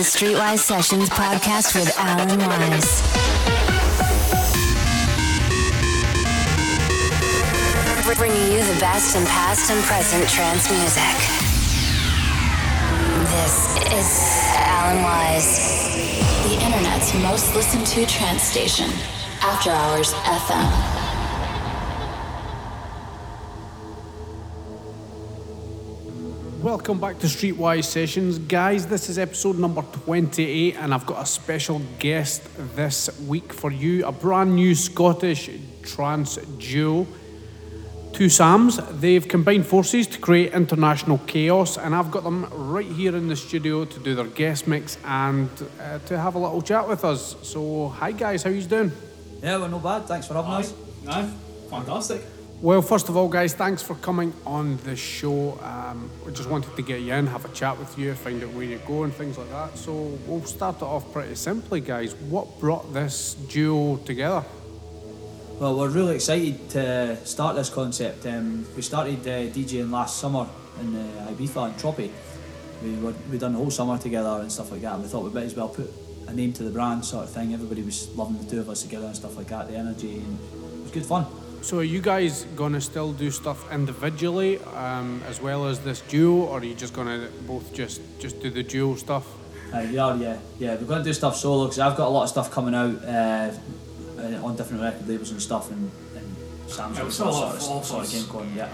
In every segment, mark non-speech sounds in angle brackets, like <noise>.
the Streetwise Sessions podcast with Alan Wise. Bringing you the best in past and present trance music. This is Alan Wise, the internet's most listened to trance station, After Hours FM. Welcome back to Streetwise Sessions. Guys, this is episode number 28, and I've got a special guest this week for you a brand new Scottish trance duo. Two Sams. They've combined forces to create international chaos, and I've got them right here in the studio to do their guest mix and uh, to have a little chat with us. So, hi guys, how you doing? Yeah, we're not bad. Thanks for having us. No, fantastic. Well, first of all, guys, thanks for coming on the show. Um, we just wanted to get you in, have a chat with you, find out where you go and things like that. So we'll start it off pretty simply, guys. What brought this duo together? Well, we're really excited to start this concept. Um, we started uh, DJing last summer in uh, Ibiza and Troppy. We were we done the whole summer together and stuff like that. And we thought we might as well put a name to the brand, sort of thing. Everybody was loving the two of us together and stuff like that. The energy and it was good fun. So are you guys gonna still do stuff individually um, as well as this duo, or are you just gonna both just just do the duo stuff? Uh, we are, yeah, yeah. We're going to do stuff solo because I've got a lot of stuff coming out uh, uh on different record labels and stuff, and, and Sam's yeah, got sort, sort, of, sort, sort of game going, yeah.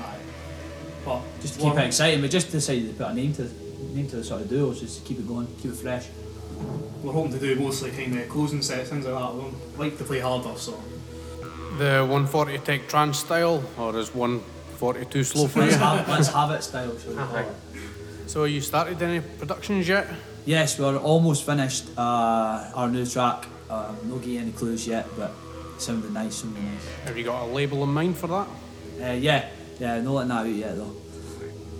But just to keep it exciting, we just decided to put a name to name to the sort of duos, just to keep it going, keep it fresh. We're hoping to do mostly kind of closing sets, things like that. We like to play harder, so the 140 Tech trance style, or is 142 slow for you? Let's have, let's have it style. So you started any productions yet? Yes, we're almost finished uh, our new track. Um, no getting any clues yet, but it sounded nice, sounded nice. Have you got a label in mind for that? Uh, yeah, yeah, no letting that out yet though.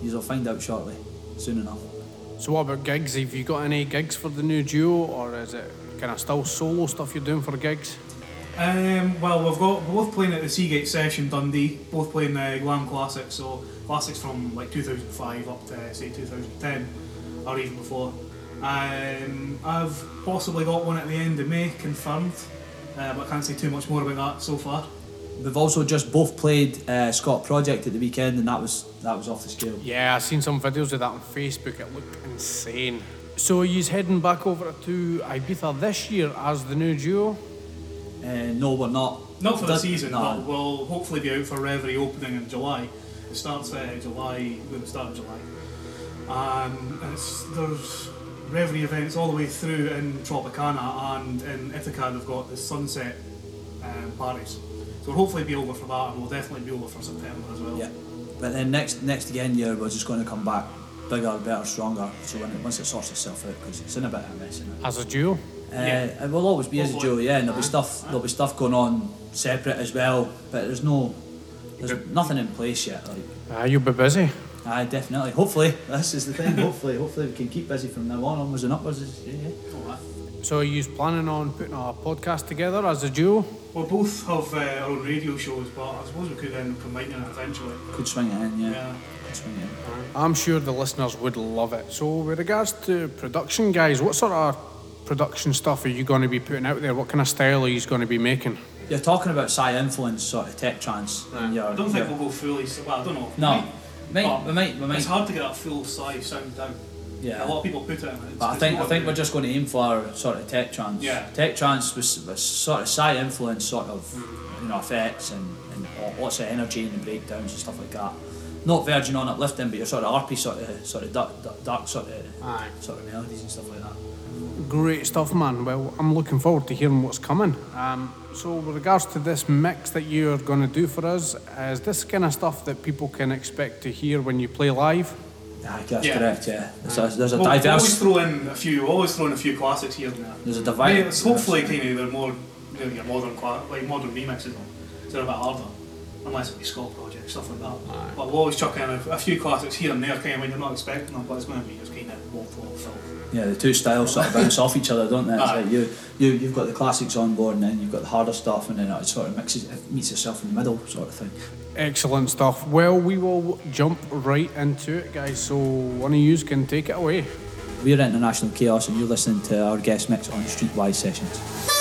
You'll find out shortly, soon enough. So what about gigs? Have you got any gigs for the new duo, or is it kind of still solo stuff you're doing for gigs? Um, well, we've got we're both playing at the Seagate Session Dundee, both playing the glam classics, so classics from like 2005 up to say 2010 or even before. Um, I've possibly got one at the end of May confirmed, uh, but I can't say too much more about that so far. We've also just both played uh, Scot Project at the weekend, and that was that was off the scale. Yeah, I've seen some videos of that on Facebook. It looked insane. So, he's heading back over to Ibiza this year as the new duo? Uh, no, we're not. Not for the season, no. but we'll hopefully be out for Reverie opening in July. It starts uh, July, the start of July. Um, and there's Reverie events all the way through in Tropicana and in Ithaca they've got the sunset um, parties. So we'll hopefully be over for that and we'll definitely be over for September as well. Yeah. But then next next again year we're just going to come back bigger, better, stronger. So when it, once it sorts itself out, because it's in a bit of a mess. As a duo? Uh, yeah. It will always be as a duo, yeah. And there'll be stuff, there'll be stuff going on separate as well. But there's no, there's nothing in place yet. Like. Uh, you'll be busy. Aye, definitely. Hopefully, <laughs> this is the thing. hopefully, hopefully we can keep busy from now on, onwards and upwards. Yeah, yeah. So, are you planning on putting a podcast together as a duo? We both have uh, our own radio shows, but I suppose we could then combine it eventually. Could swing it in, yeah. yeah. Swing it in. I'm sure the listeners would love it. So, with regards to production, guys, what sort of production stuff are you going to be putting out there? What kind of style are you going to be making? You're talking about Psy influence sort of tech trance. Yeah. I don't think we'll go fully. Well, I don't know. No, we might, we might, we might. It's hard to get that full Psy sound down. Yeah. A lot of people put it in. It's, but I think I think we're just going to aim for sort of tech trance. Yeah. Tech trance was, was sort of Psy influence, sort of mm. you know effects and, and lots of energy and breakdowns and stuff like that. Not Virgin on uplifting, but your sort of RP sort of sort of dark, dark, dark sort of Aye. sort of melodies and stuff like that. Great stuff, man. Well, I'm looking forward to hearing what's coming. Um, so, with regards to this mix that you're going to do for us, is this kind of stuff that people can expect to hear when you play live? Yeah, that's yeah. correct. Yeah, there's a, there's a well, diverse. Always throw in a few. Always throw in a few classics here and there. There's a divide. It's hopefully kind of they're more you know, your modern like modern remixes. So they're a bit harder, unless it's Scot Project stuff like that. Aye. But we'll always chuck in a, a, few classics here and there, kind of when you're not expecting them. But it's going to be just kind of wall to wall filth. Yeah, the two styles sort of bounce off each other, don't they? It's like you, you, you've got the classics on board, and then you've got the harder stuff, and then it sort of mixes, it meets itself in the middle, sort of thing. Excellent stuff. Well, we will jump right into it, guys. So one of you can take it away. We're International Chaos, and you're listening to our guest mix on Streetwise Sessions.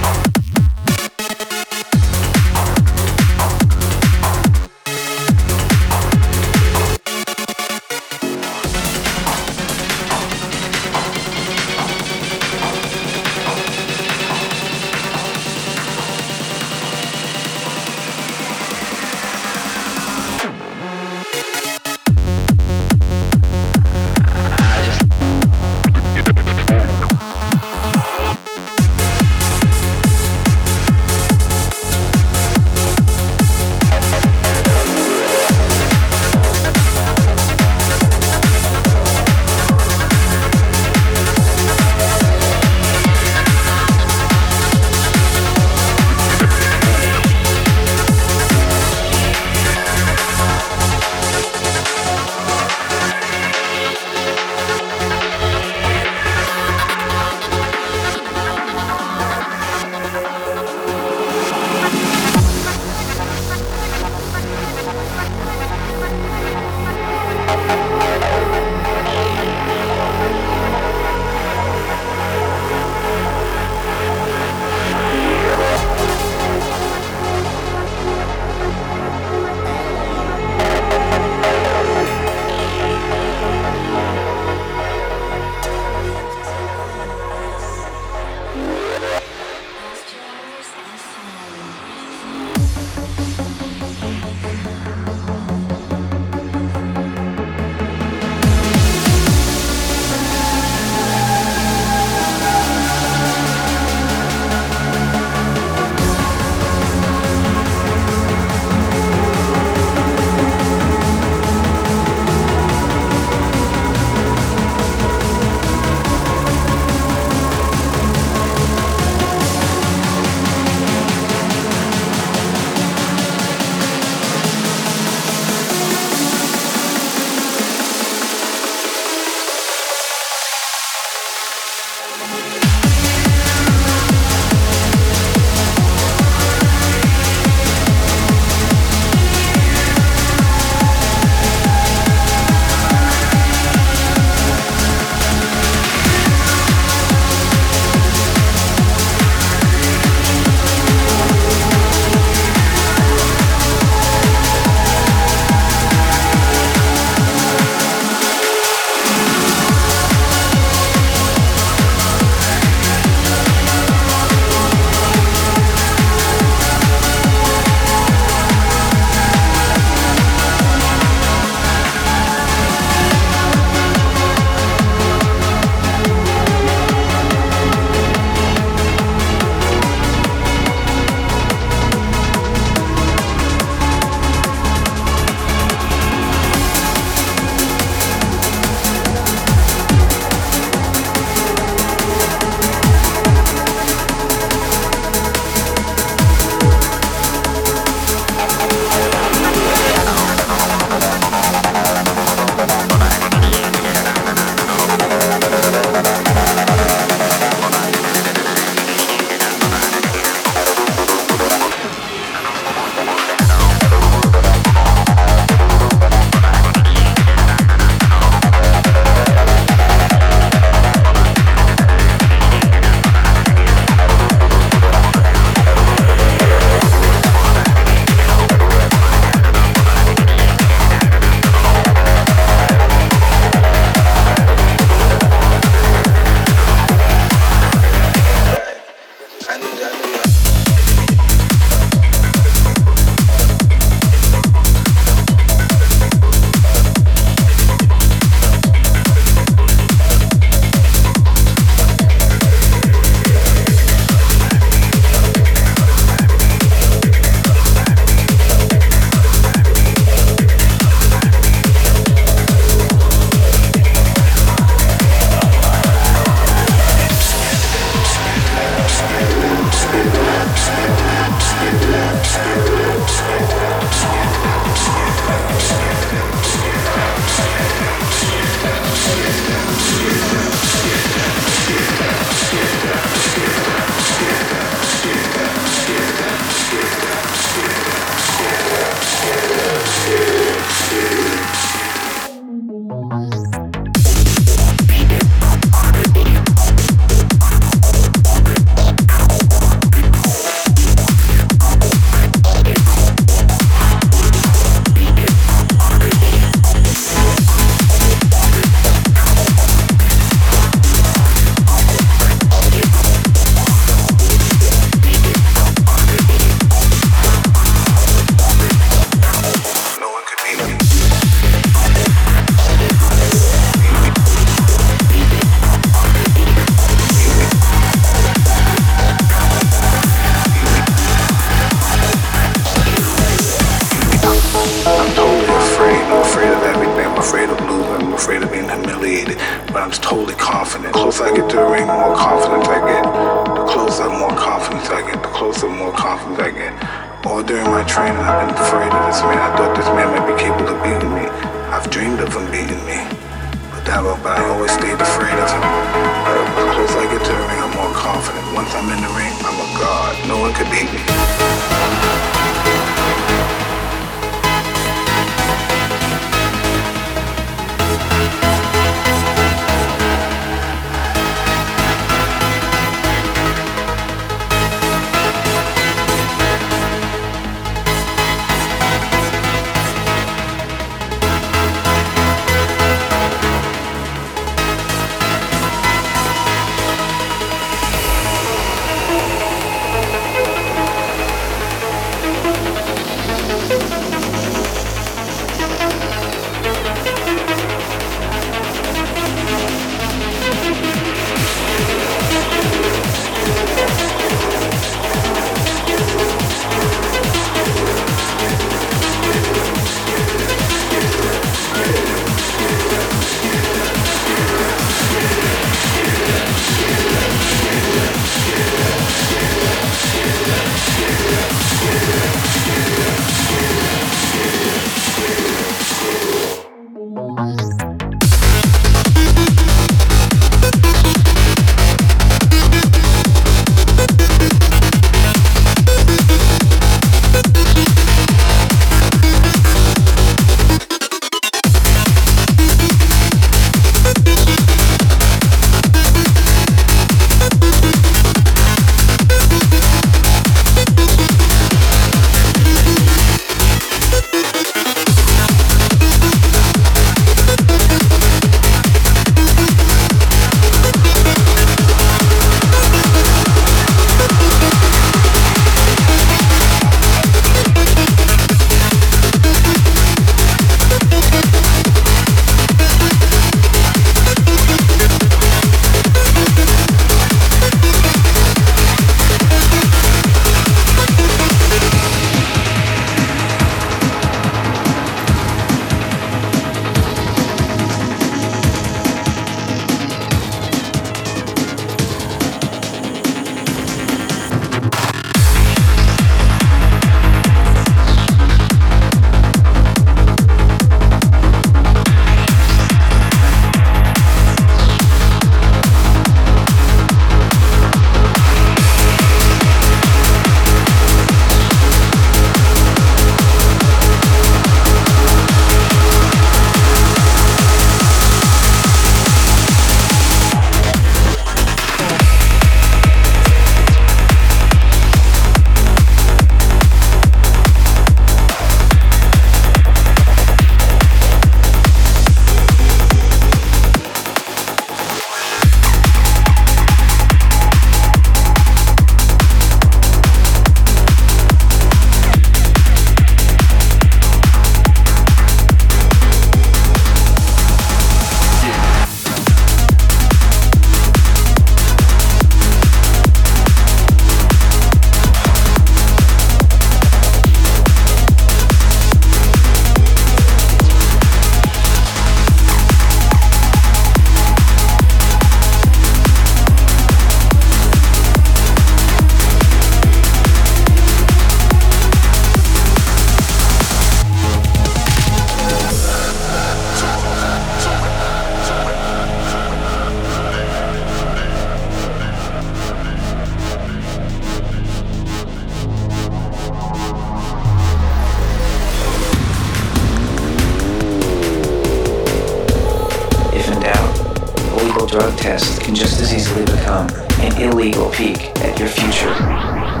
medical drug test can just as easily become an illegal peek at your future.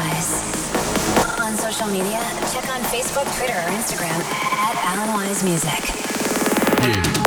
Wise. On social media, check on Facebook, Twitter, or Instagram at Alan Wise Music.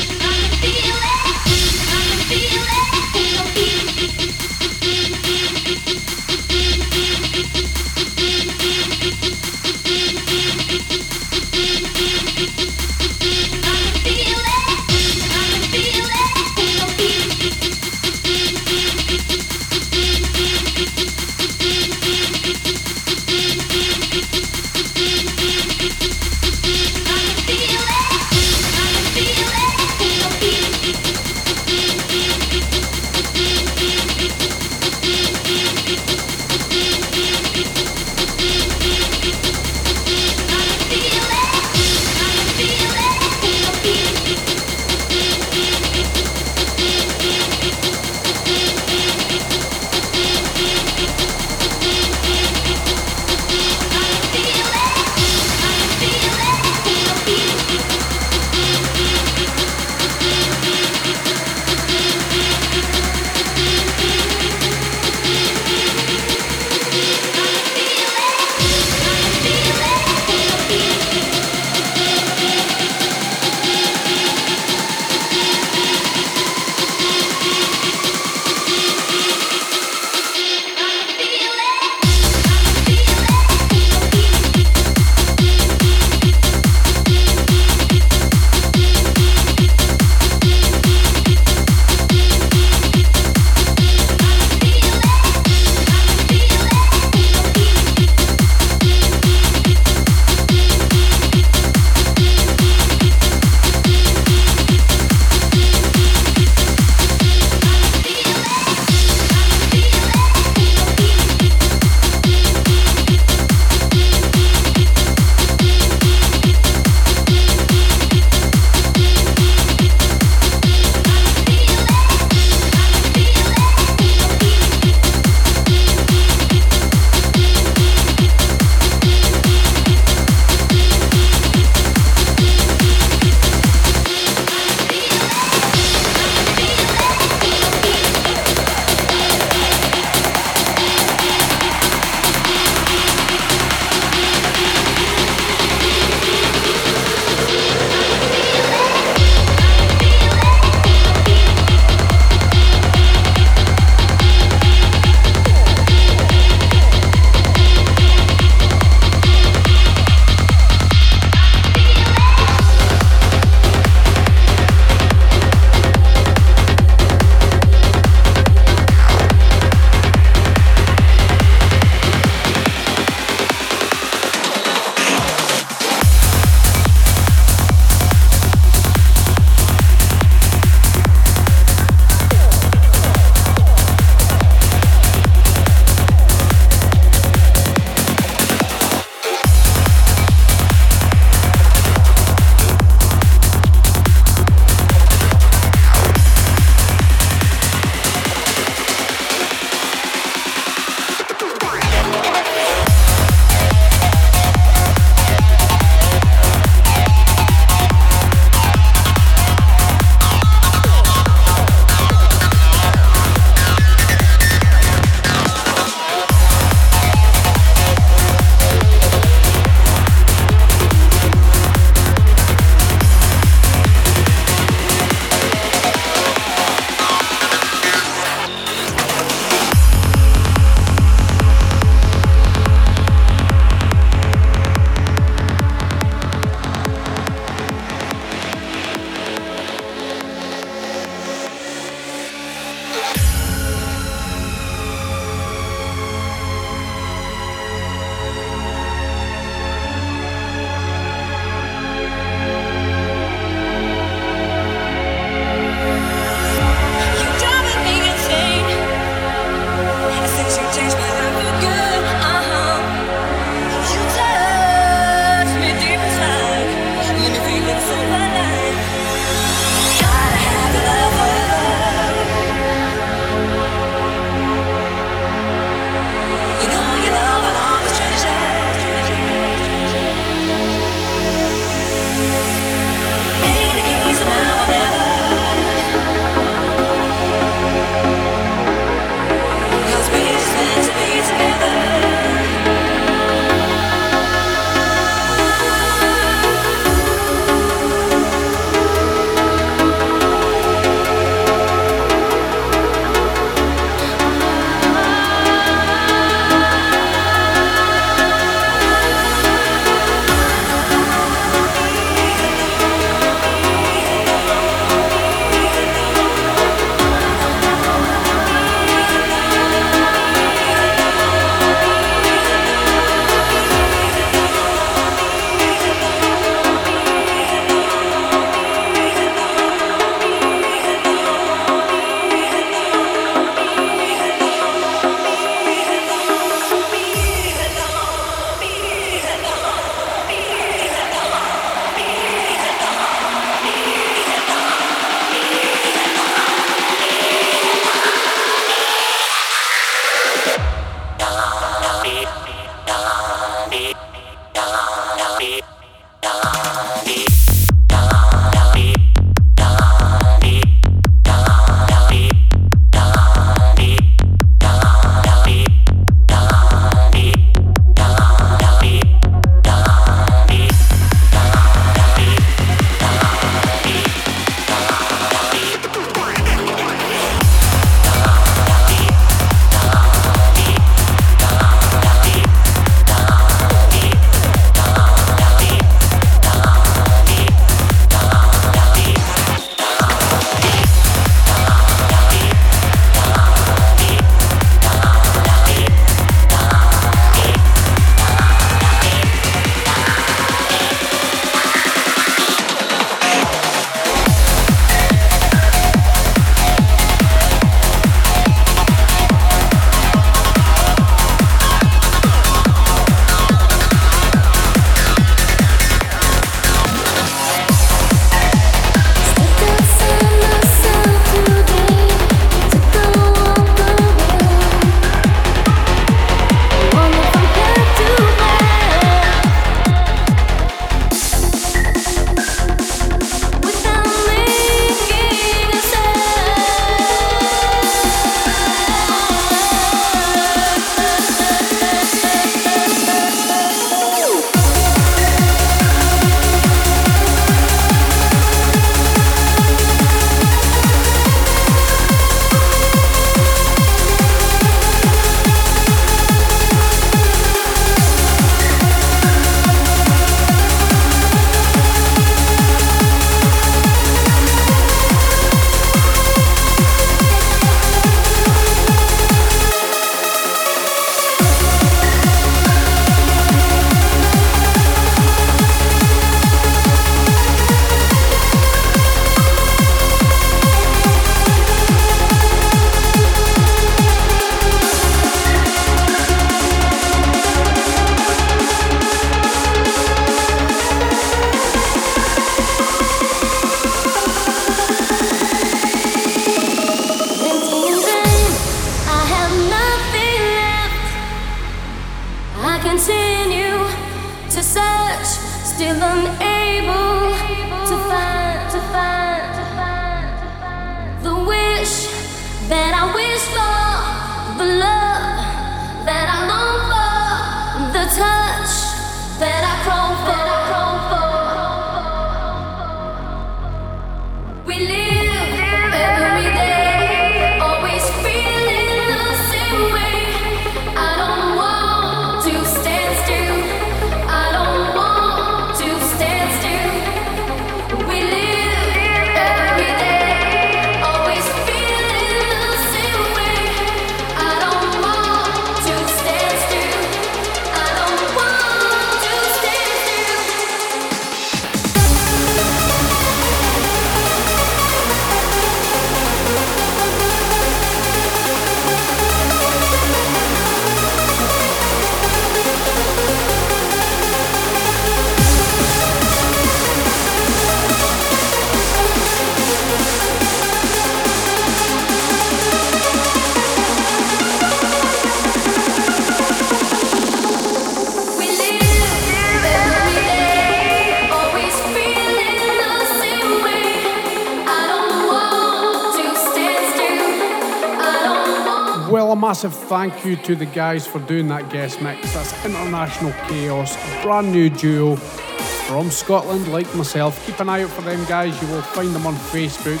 Massive thank you to the guys for doing that guest mix. That's International Chaos, a brand new duo from Scotland, like myself. Keep an eye out for them guys. You will find them on Facebook.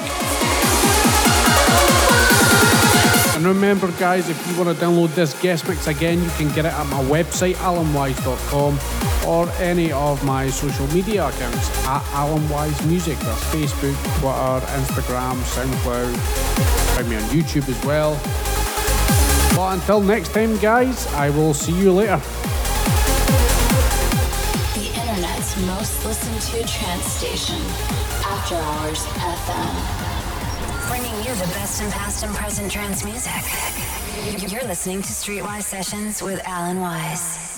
And remember, guys, if you want to download this guest mix again, you can get it at my website, alanwise.com, or any of my social media accounts at alanwise music. That's Facebook, Twitter, Instagram, SoundCloud. Find me on YouTube as well. But until next time, guys, I will see you later. The internet's most listened to trance station, After Hours FM. Bringing you the best in past and present trance music. You're listening to Streetwise Sessions with Alan Wise.